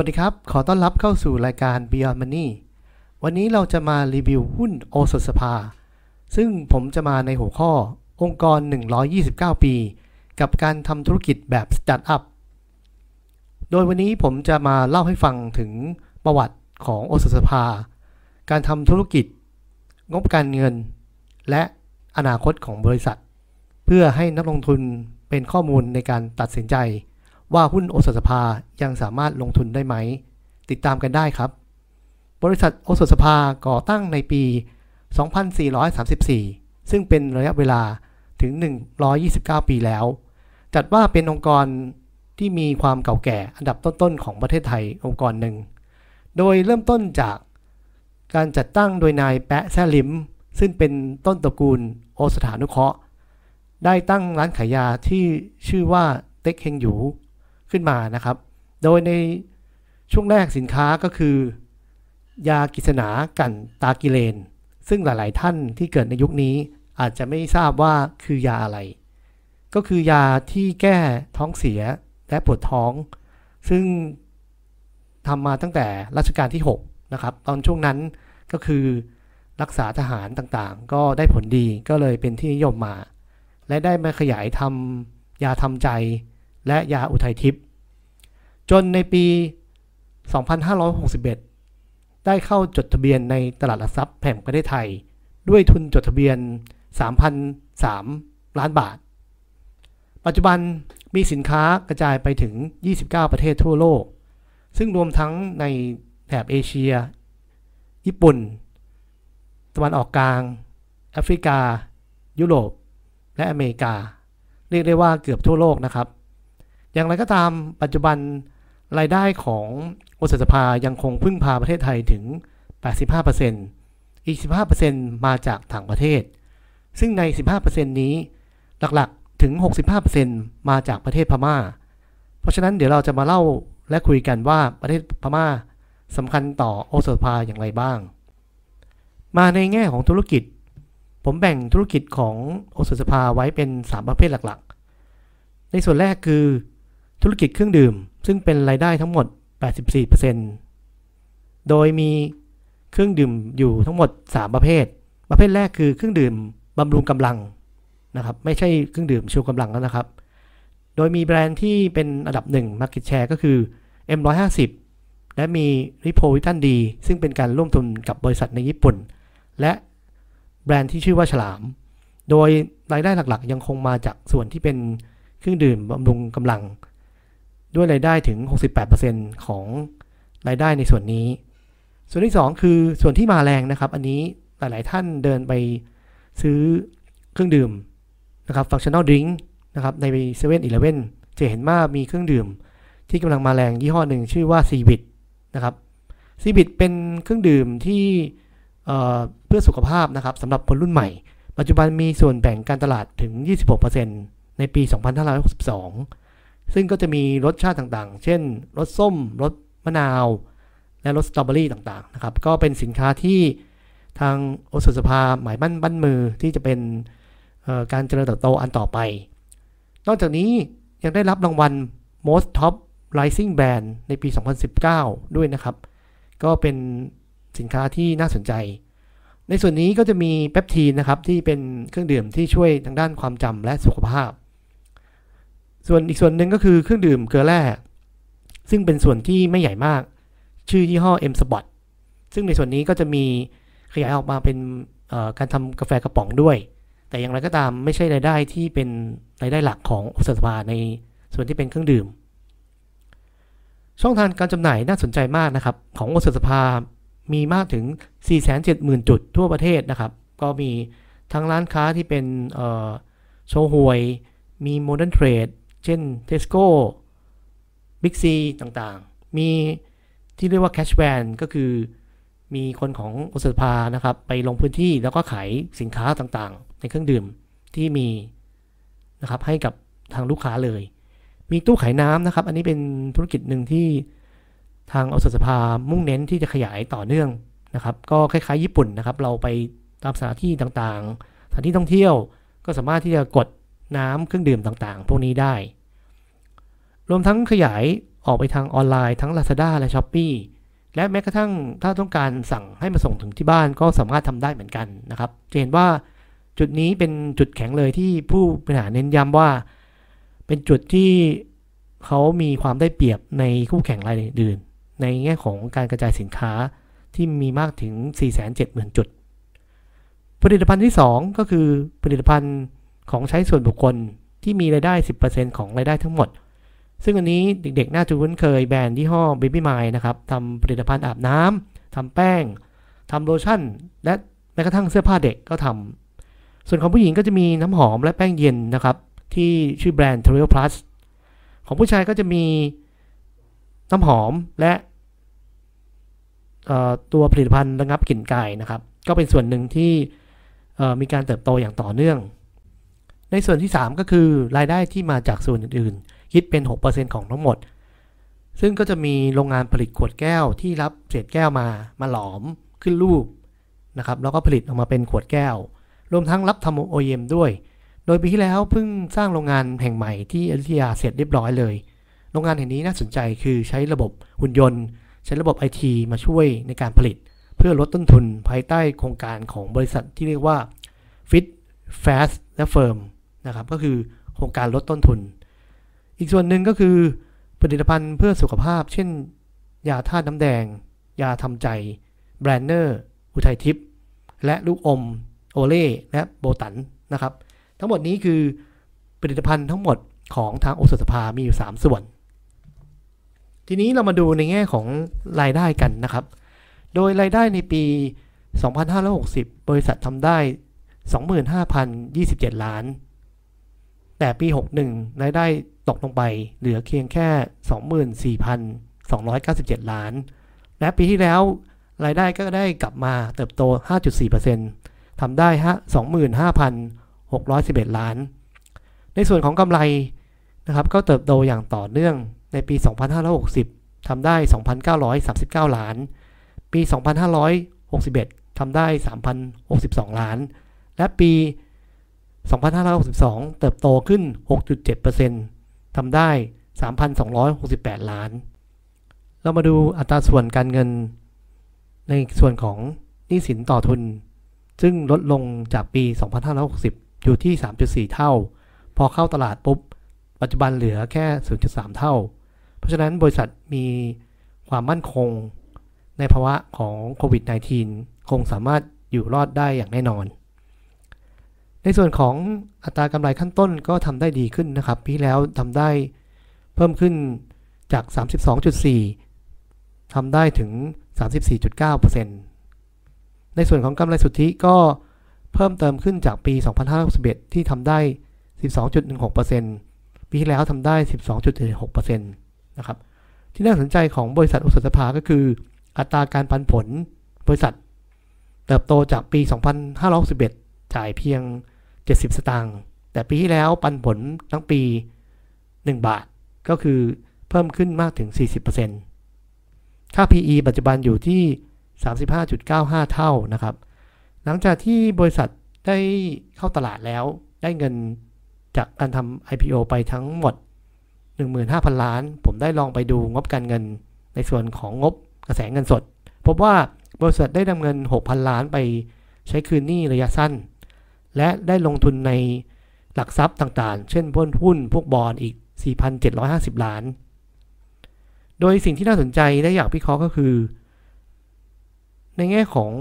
วัสดีครับ ขอต้อนรับเข้าสู่รายการ Beyond Money วันนี้เราจะมารีวิวหุ้นโอสถสภา ซึ่งผมจะมาในหัวข้อ องค์กร 129 ปี กับการทำธุรกิจแบบสตาร์ทอัพ โดยวันนี้ผมจะมาเล่าให้ฟังถึงประวัติของโอสถสภา การทำธุรกิจ งบการเงิน และอนาคตของบริษัท เพื่อให้นักลงทุนเป็นข้อมูลในการตัดสินใจ ว่าหุ้นโอสถสภายังสามารถลงทุนได้ไหม ติดตามกันได้ครับ บริษัทโอสถสภาก่อตั้งในปี 2434 ซึ่งเป็นระยะเวลาถึง 129 ปีแล้ว จัดว่าเป็นองค์กรที่มีความเก่าแก่อันดับต้นๆ ของประเทศไทยองค์กรหนึ่ง โดยเริ่มต้นจากการจัดตั้งโดยนายแปะแซลิม ซึ่งเป็นต้นตระกูลโอสถานุเคราะห์ ได้ตั้งร้านขายยาที่ชื่อว่าเต็กเฮงหยู ขึ้นมานะครับ โดยในช่วงแรกสินค้าก็คือ ยากิษณากันตากิเลน ซึ่งหลาย ๆ ท่านที่เกิดในยุคนี้อาจจะไม่ทราบว่าคือยาอะไร ก็คือยาที่แก้ท้องเสียและปวดท้อง ซึ่งทำมาตั้งแต่รัชกาลที่ 6 นะครับ ตอนช่วงนั้นก็คือรักษาทหารต่างๆ ก็ได้ผลดีก็เลยเป็นที่นิยมมา และได้มาขยายทำยาทำใจ และยาอุทัยทิพย์จนในปี 2561 ได้เข้าจดทะเบียนในตลาดหลักทรัพย์แห่งประเทศไทย ด้วยทุนจดทะเบียน 3,003 ล้านบาท ปัจจุบันมีสินค้ากระจายไปถึง 29 ประเทศทั่วโลก ซึ่งรวมทั้งในแถบเอเชีย ญี่ปุ่น ตะวันออกกลาง แอฟริกา ยุโรป และอเมริกา เรียกได้ว่าเกือบทั่วโลกนะครับ อย่างไรก็ตามปัจจุบันรายได้ของโอสถสภายังคงพึ่งพาประเทศไทยถึง 85%อีก 15%มาจากต่างประเทศ ซึ่งใน 15%นี้หลักๆถึง 65%มาจากประเทศพม่า เพราะฉะนั้นเดี๋ยวเราจะมาเล่าและคุยกันว่าประเทศพม่าสำคัญต่อโอสถสภาอย่างไรบ้าง มาในแง่ของธุรกิจ ผมแบ่งธุรกิจของโอสถสภาไว้เป็น 3 ประเภทหลักๆ ในส่วนแรกคือ ธุรกิจเครื่องดื่ม ซึ่งเป็นรายได้ทั้งหมด 84%โดยมีเครื่องดื่มอยู่ทั้งหมด 3 ประเภท ประเภทแรกคือเครื่องดื่มบำรุงกำลังนะครับไม่ใช่เครื่องดื่มชูกำลังแล้วนะครับ โดยมีแบรนด์ที่เป็นอันดับ 1 Market Share ก็คือ M150 และมี r i p o v i t a n D ซึ่งเป็นการร่วมทุนกับบริษัทในญี่ปุ่น และแบรนด์ที่ชื่อว่าฉลาม โดยรายได้หลักๆ ยังคงมาจากส่วนที่เป็นเครื่องดื่มบำรุงกำลัง ด้วยรายได้ถึง 68%ของรายได้ในส่วนนี้ ส่วนที่ 2 คือส่วนที่มาแรงนะครับ อันนี้หลาย ๆ ท่านเดินไปซื้อเครื่องดื่มนะครับ functional drink นะครับใน7 e เ e ่ e อจะเห็นว่ามีเครื่องดื่ม ที่กำลังมาแรงยี่ห้อหนึ่งชื่อว่า c b i t นะครับ c b i t เป็นเครื่องดื่มที่เพื่อสุขภาพนะครับสำหรับคนรุ่นใหม่ ปัจจุบันมีส่วนแบ่งการตลาดถึง 26%ในปี 2562 ซึ่งก็จะมีรสชาติต่างๆ เช่น รสส้ม รสมะนาว และรสสตรอเบอรี่ต่างๆ นะครับ ก็เป็นสินค้าที่ทางโอสถสภาหมายมั่นบั้นมือที่จะเป็นการเจริญเติบโตอันต่อไป นอกจากนี้ยังได้รับรางวัล Most Top Rising Brand ในปี 2019 ด้วยนะครับ ก็เป็นสินค้าที่น่าสนใจ ในส่วนนี้ก็จะมีเปปทีนนะครับที่เป็นเครื่องดื่มที่ช่วยทางด้านความจำและสุขภาพ ส่วนอีกส่วนหนึ่งก็คือเครื่องดื่มเกลือแร่ซึ่งเป็นส่วนที่ไม่ใหญ่มาก ชื่อยี่ห้อ M Spot ซึ่งในส่วนนี้ก็จะมีขยายออกมาเป็นการทำกาแฟกระป๋องด้วย แต่อย่างไรก็ตามไม่ใช่รายได้ที่เป็นรายได้หลักของอุตสาหกรรมในส่วนที่เป็นเครื่องดื่ม ช่องทางการจำหน่ายน่าสนใจมากนะครับ ของอุตสาหกรรมมีมากถึง 470,000 จุดทั่วประเทศนะครับ ก็มีทั้งร้านค้าที่เป็นโชว์หวย มีโมเดิร์นเทรด เช่น Tesco Big C ต่างๆ มีที่เรียกว่า Cash Van ก็คือมีคนของอุตสาหภานะครับ ไปลงพื้นที่แล้วก็ขายสินค้าต่างๆ ในเครื่องดื่มที่มีนะครับให้กับทางลูกค้าเลย มีตู้ขายน้ำนะครับ อันนี้เป็นธุรกิจหนึ่งที่ทางอสสภามุ่งเน้นที่จะขยายต่อเนื่องนะครับ ก็คล้ายๆ ญี่ปุ่นนะครับ เราไปตามสถานที่ต่างๆ สถานที่ท่องเที่ยว ก็สามารถที่จะกดน้ำเครื่องดื่มต่างๆ พวกนี้ได้ รวมทั้งขยายออกไปทางออนไลน์ทั้ง Lazada และ s h อ p e e และแม้กระทั่งถ้าต้องการสั่งให้มาส่งถึงที่บ้านก็สามารถทำได้เหมือนกันนะครับ จะเห็นว่าจุดนี้เป็นจุดแข็งเลยที่ผู้บริหารเน้นย้ำว่า เป็นจุดที่เขามีความได้เปรียบในคู่แข่งรายอื่น ในแง่ของการกระจายสินค้าที่มีมากถึง 470,000 จุด ผลิตภัณฑ์ที่ 2 ก็คือผลิตภัณฑ์ของใช้ส่วนบุคคลที่มีรายได้ 10%ของรายได้ทั้งหมด ซึ่งอันนี้เด็กๆ น่าจะคุ้นเคยแบรนด์ยี่ห้อ Baby m i นะครับทำผลิตภัณฑ์อาบน้ำทำแป้งทำโลชั่น และแม้กระทั่งเสื้อผ้าเด็กก็ทำส่วนของผู้หญิงก็จะมีน้ำหอมและแป้งเย็นนะครับที่ชื่อแบรนด์ t r i o Plus ของผู้ชายก็จะมีน้ำหอมและตัวผลิตภัณฑ์ระงับกลิ่นกายนะครับ ก็เป็นส่วนหนึ่งที่มีการเติบโตอย่างต่อเนื่อง ในส่วนที่ 3 ก็คือรายได้ที่มาจากส่วนอื่นๆ คิดเป็น 6%ของทั้งหมด ซึ่งก็จะมีโรงงานผลิตขวดแก้วที่รับเศษแก้วมามาหลอมขึ้นรูปนะครับแล้วก็ผลิตออกมาเป็นขวดแก้ว รวมทั้งรับทำ OEM ด้วย โดยปีที่แล้วเพิ่งสร้างโรงงานแห่งใหม่ที่อยุธยาเสร็จเรียบร้อยเลย โรงงานแห่งนี้น่าสนใจคือใช้ระบบหุ่นยนต์ ใช้ระบบ IT มาช่วยในการผลิต เพื่อลดต้นทุนภายใต้โครงการของบริษัทที่เรียกว่า Fit Fast และ Firm นะครับก็คือโครงการลดต้นทุน อีกส่วนหนึ่งก็คือผลิตภัณฑ์เพื่อสุขภาพ เช่น ยาธาตุน้ำแดง ยาทำใจ แบรนเนอร์ อุทัยทิพย์ และลูกอม โอเล่และโบตันนะครับ ทั้งหมดนี้คือผลิตภัณฑ์ทั้งหมดของทางโอสถสภามีอยู่ 3 ส่วน ทีนี้เรามาดูในแง่ของรายได้กันนะครับ โดยรายได้ในปี 2560 บริษัททำได้ 25,027 ล้าน แต่ปี 61 รายได้ ตกลงไปเหลือเพียงแค่ 24,297 ล้าน และปีที่แล้วรายได้ก็ได้กลับมาเติบโต 5.4%ทำได้ฮะ25,611 ล้าน ในส่วนของกำไรนะครับก็เติบโตอย่างต่อเนื่องในปี 2560 ทำได้ 2,939 ล้าน ปี 2561 ทำได้ 3,062 ล้าน และปี 2562 เติบโตขึ้น 6.7% ทำได้ 3,268 ล้าน เรามาดูอัตราส่วนการเงิน ในส่วนของหนี้สินต่อทุน ซึ่งลดลงจากปี 2560 อยู่ที่ 3.4 เท่า พอเข้าตลาดปุ๊บ ปัจจุบันเหลือแค่ 0.3 เท่า เพราะฉะนั้นบริษัทมีความมั่นคงในภาวะของโควิด -19 คงสามารถอยู่รอดได้อย่างแน่นอน ในส่วนของอัตรากำไรขั้นต้นก็ทำได้ดีขึ้นนะครับปีแล้วทำได้เพิ่มขึ้นจาก 32.4 ทำได้ถึง 34.9%ในส่วนของกำไรสุทธิก็เพิ่มเติมขึ้นจากปี 2561 ที่ทำได้ 12.16%ปีที่แล้วทำได้ 12.76%นะครับที่น่าสนใจของบริษัทอุตสาหภาก็คือ อัตราการปันผลบริษัท เติบโตจากปี 2561 จ่ายเพียง 70 สตางค์แต่ปีที่แล้วปันผลทั้งปี 1 บาท ก็คือเพิ่มขึ้นมากถึง 40%ค่า PE ปัจจุบันอยู่ที่ 35.95 เท่านะครับ หลังจากที่บริษัทได้เข้าตลาดแล้วได้เงินจากการทำ IPO ไปทั้งหมด 15,000 ล้าน ผมได้ลองไปดูงบการเงินในส่วนของงบกระแสเงินสด พบว่าบริษัทได้นำเงิน 6,000 ล้านไปใช้คืนหนี้ระยะสั้น และได้ลงทุนในหลักทรัพย์ต่างๆ เช่นพวกหุ้นพวกบอลอีก 4,750 ล้าน โดยสิ่งที่น่าสนใจและอยากพิเคราะห์ก็คือ ในแง่ของ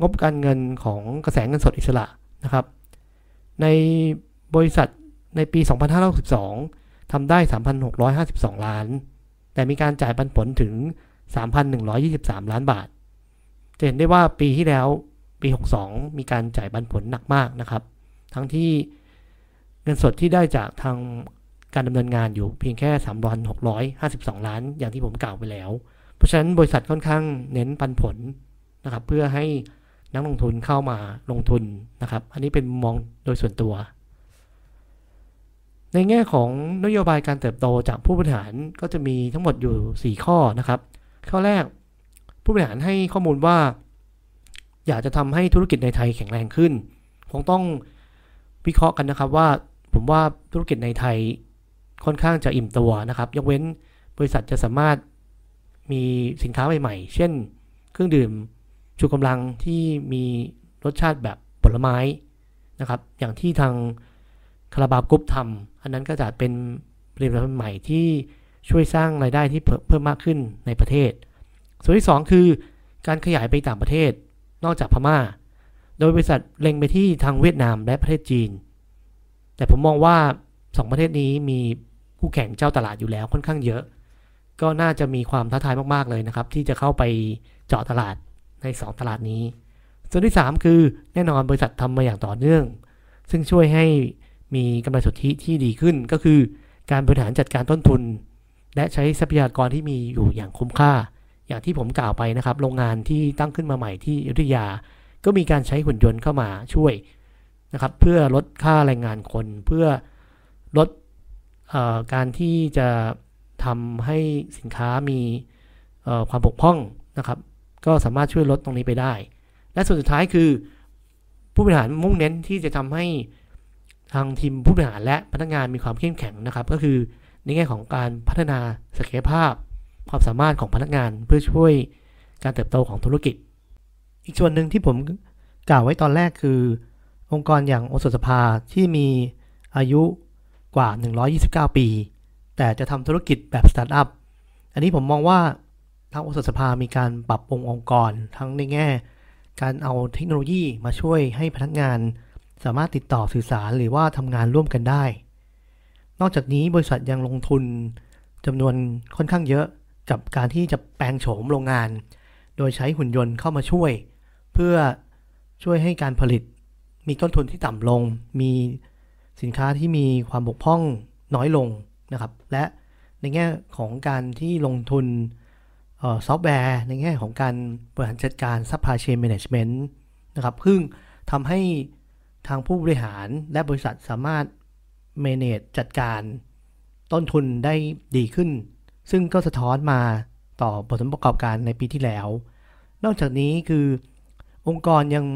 งบการเงินของกระแสเงินสดอิสระนะครับ ในบริษัทในปี 2562ทำได้ 3,652 ล้าน แต่มีการจ่ายปันผลถึง 3,123 ล้านบาท จะเห็นได้ว่าปีที่แล้ว 62 มีการจ่ายปันผลหนักมากนะครับ ทั้งที่เงินสดที่ได้จากทางการดำเนินงานอยู่เพียงแค่3,652ล้าน อย่างที่ผมกล่าวไปแล้ว เพราะฉะนั้นบริษัทค่อนข้างเน้นปันผลนะครับ เพื่อให้นักลงทุนเข้ามาลงทุนนะครับ อันนี้เป็นมองโดยส่วนตัว ในแง่ของนโยบายการเติบโตจากผู้บริหารก็จะมีทั้งหมดอยู่ 4 ข้อนะครับ ข้อแรกผู้บริหารให้ข้อมูลว่า อยากจะทำให้ธุรกิจในไทยแข็งแรงขึ้น คงต้องวิเคราะห์กันนะครับว่าผมว่าธุรกิจในไทยค่อนข้างจะอิ่มตัวนะครับ ยกเว้นบริษัทจะสามารถมีสินค้าใหม่ๆ เช่น เครื่องดื่มชูกำลังที่มีรสชาติแบบผลไม้นะครับ อย่างที่ทางคาราบาวกรุ๊ปทำอันนั้นก็จะเป็นผลิตภัณฑ์ใหม่ที่ช่วยสร้างรายได้ที่เพิ่มมากขึ้นในประเทศ ส่วนที่ 2 คือการขยายไปต่างประเทศ นอกจากพมา่า โดยบริษัทเล็งไปที่ทางเวียดนามและประเทศจีน แต่ผมมองว่า 2 ประเทศนี้มีคู่แข่งเจ้าตลาดอยู่แล้วค่อนข้างเยอะ ก็น่าจะมีความท้าทายมาก ๆ เลยนะครับ ที่จะเข้าไปเจาะตลาดใน 2 ตลาดนี้ ส่วนที่ 3 คือแน่นอนบริษัททำมาอย่างต่อเนื่อง ซึ่งช่วยให้มีกำไรสุทธิที่ดีขึ้นก็คือการบริหารจัดการต้นทุน และใช้ทรัพยากรที่มีอยู่อย่างคุ้มค่า อย่างที่ผมกล่าวไปนะครับ โรงงานที่ตั้งขึ้นมาใหม่ที่อยุธยา ก็มีการใช้หุ่นยนต์เข้ามาช่วยนะครับ เพื่อลดค่าแรงงานคนเพื่อลดการที่จะทำให้สินค้ามีความบกพร่องนะครับ ก็สามารถช่วยลดตรงนี้ไปได้ และส่วนสุดท้ายคือ ผู้บริหารมุ่งเน้นที่จะทำให้ทางทีมผู้บริหารและพนักงานมีความเข้มแข็งนะครับ ก็คือในแง่ของการพัฒนาศักยภาพ ความสามารถของพนักงานเพื่อช่วยการเติบโตของธุรกิจ อีกส่วนหนึ่งที่ผมกล่าวไว้ตอนแรกคือ องค์กรอย่างโอสถสภาที่มีอายุกว่า 129 ปี แต่จะทำธุรกิจแบบสตาร์ทอัพ อันนี้ผมมองว่าทางโอสถสภามีการปรับปรุงองค์กรทั้งในแง่ การเอาเทคโนโลยีมาช่วยให้พนักงานสามารถติดต่อสื่อสารหรือว่าทำงานร่วมกันได้ นอกจากนี้บริษัทยังลงทุนจำนวนค่อนข้างเยอะ กับการที่จะแปลงโฉมโรงงาน โดยใช้หุ่นยนต์เข้ามาช่วย เพื่อช่วยให้การผลิต มีต้นทุนที่ต่ำลง มีสินค้าที่มีความบกพร่องน้อยลงนะครับ และในแง่ของการที่ลงทุนซอฟต์แวร์ ในแง่ของการบริหารจัดการ supply chain management นะครับพึ่งทำให้ทางผู้บริหารและบริษัทสามารถ manage จัดการต้นทุนได้ดีขึ้น ซึ่งก็สะท้อนมาต่อผลประกอบการในปีที่แล้ว นอกจากนี้คือองค์กรยัง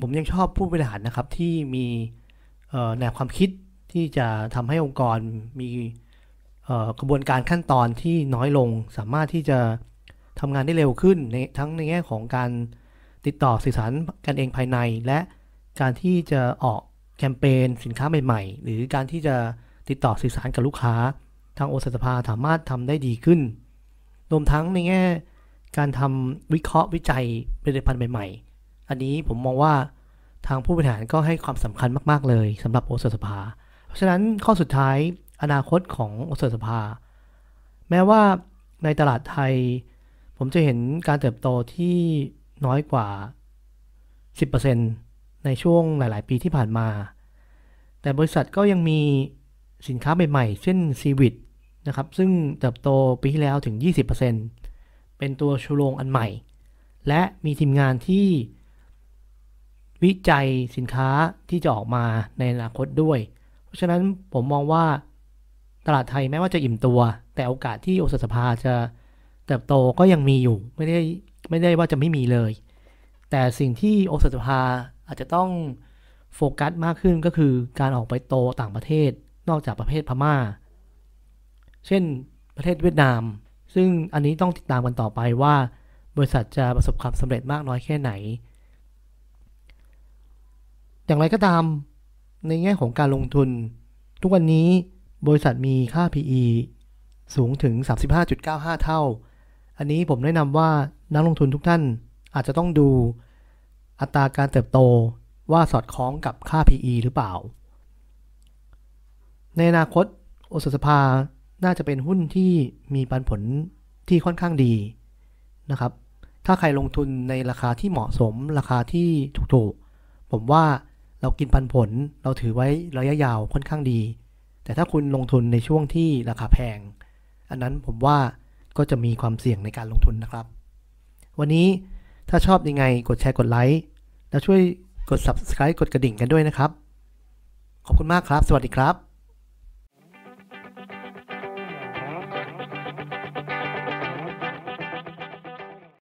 ผมยังชอบผู้บริหารนะครับที่มีแนวความคิดที่จะทำให้องค์กรมีกระบวนการขั้นตอนที่น้อยลง สามารถที่จะทำงานได้เร็วขึ้นในทั้งในแง่ของการติดต่อสื่อสารกันเองภายใน และการที่จะออกแคมเปญสินค้าใหม่ ๆ หรือการที่จะติดต่อสื่อสารกับลูกค้า ทางโอสถภาสามารถทำได้ดีขึ้น รวมทั้งในแง่ การทำวิเคราะห์วิจัยผลิตภัณฑ์ใหม่ ๆ อันนี้ผมมองว่าทางผู้บริหารก็ให้ความสำคัญมากๆ เลยสำหรับโอสถภา เพราะฉะนั้นข้อสุดท้ายอนาคตของโอสถภา แม้ว่าในตลาดไทย ผมจะเห็นการเติบโตที่น้อยกว่า 10%ในช่วงหลาย ๆ ปีที่ผ่านมา แต่บริษัทก็ยังมี สินค้าใหม่ๆ เช่นซีวิตนะครับ ซึ่งเติบโตปีที่แล้วถึง 20%เป็นตัวชูโรงอันใหม่ และมีทีมงานที่วิจัยสินค้าที่จะออกมาในอนาคตด้วย เพราะฉะนั้นผมมองว่าตลาดไทยแม้ว่าจะอิ่มตัว แต่โอกาสที่โอสถสภาจะเติบโตก็ยังมีอยู่ ไม่ได้ไม่ได้ว่าจะไม่มีเลย แต่สิ่งที่โอสถสภาอาจจะต้องโฟกัสมากขึ้นก็คือการออกไปโตต่างประเทศ นอกจากประเทศพมา่า เช่นประเทศเวียดนาม ซึ่งอันนี้ต้องติดตามกันต่อไปว่าบริษัทจะประสบความสำเร็จมากน้อยแค่ไหน อย่างไรก็ตามในแง่ของการลงทุน ทุกวันนี้บริษัทมีค่า PE สูงถึง 35.95 เท่า อันนี้ผมแนะนำว่านักลงทุนทุกท่านอาจจะต้องดูอัตราการเติบโตว่าสอดคล้องกับค่า PE หรือเปล่า ในอนาคตโอสถสภาน่าจะเป็นหุ้นที่มีปันผลที่ค่อนข้างดีนะครับ ถ้าใครลงทุนในราคาที่เหมาะสมราคาที่ถูกๆ ผมว่าเรากินปันผลเราถือไว้ระยะยาวค่อนข้างดี แต่ถ้าคุณลงทุนในช่วงที่ราคาแพง อันนั้นผมว่าก็จะมีความเสี่ยงในการลงทุนนะครับ วันนี้ถ้าชอบยังไงกดแชร์กดไลค์แล้วช่วยกด subscribe กดกระดิ่งกันด้วยนะครับ ขอบคุณมากครับ สวัสดีครับ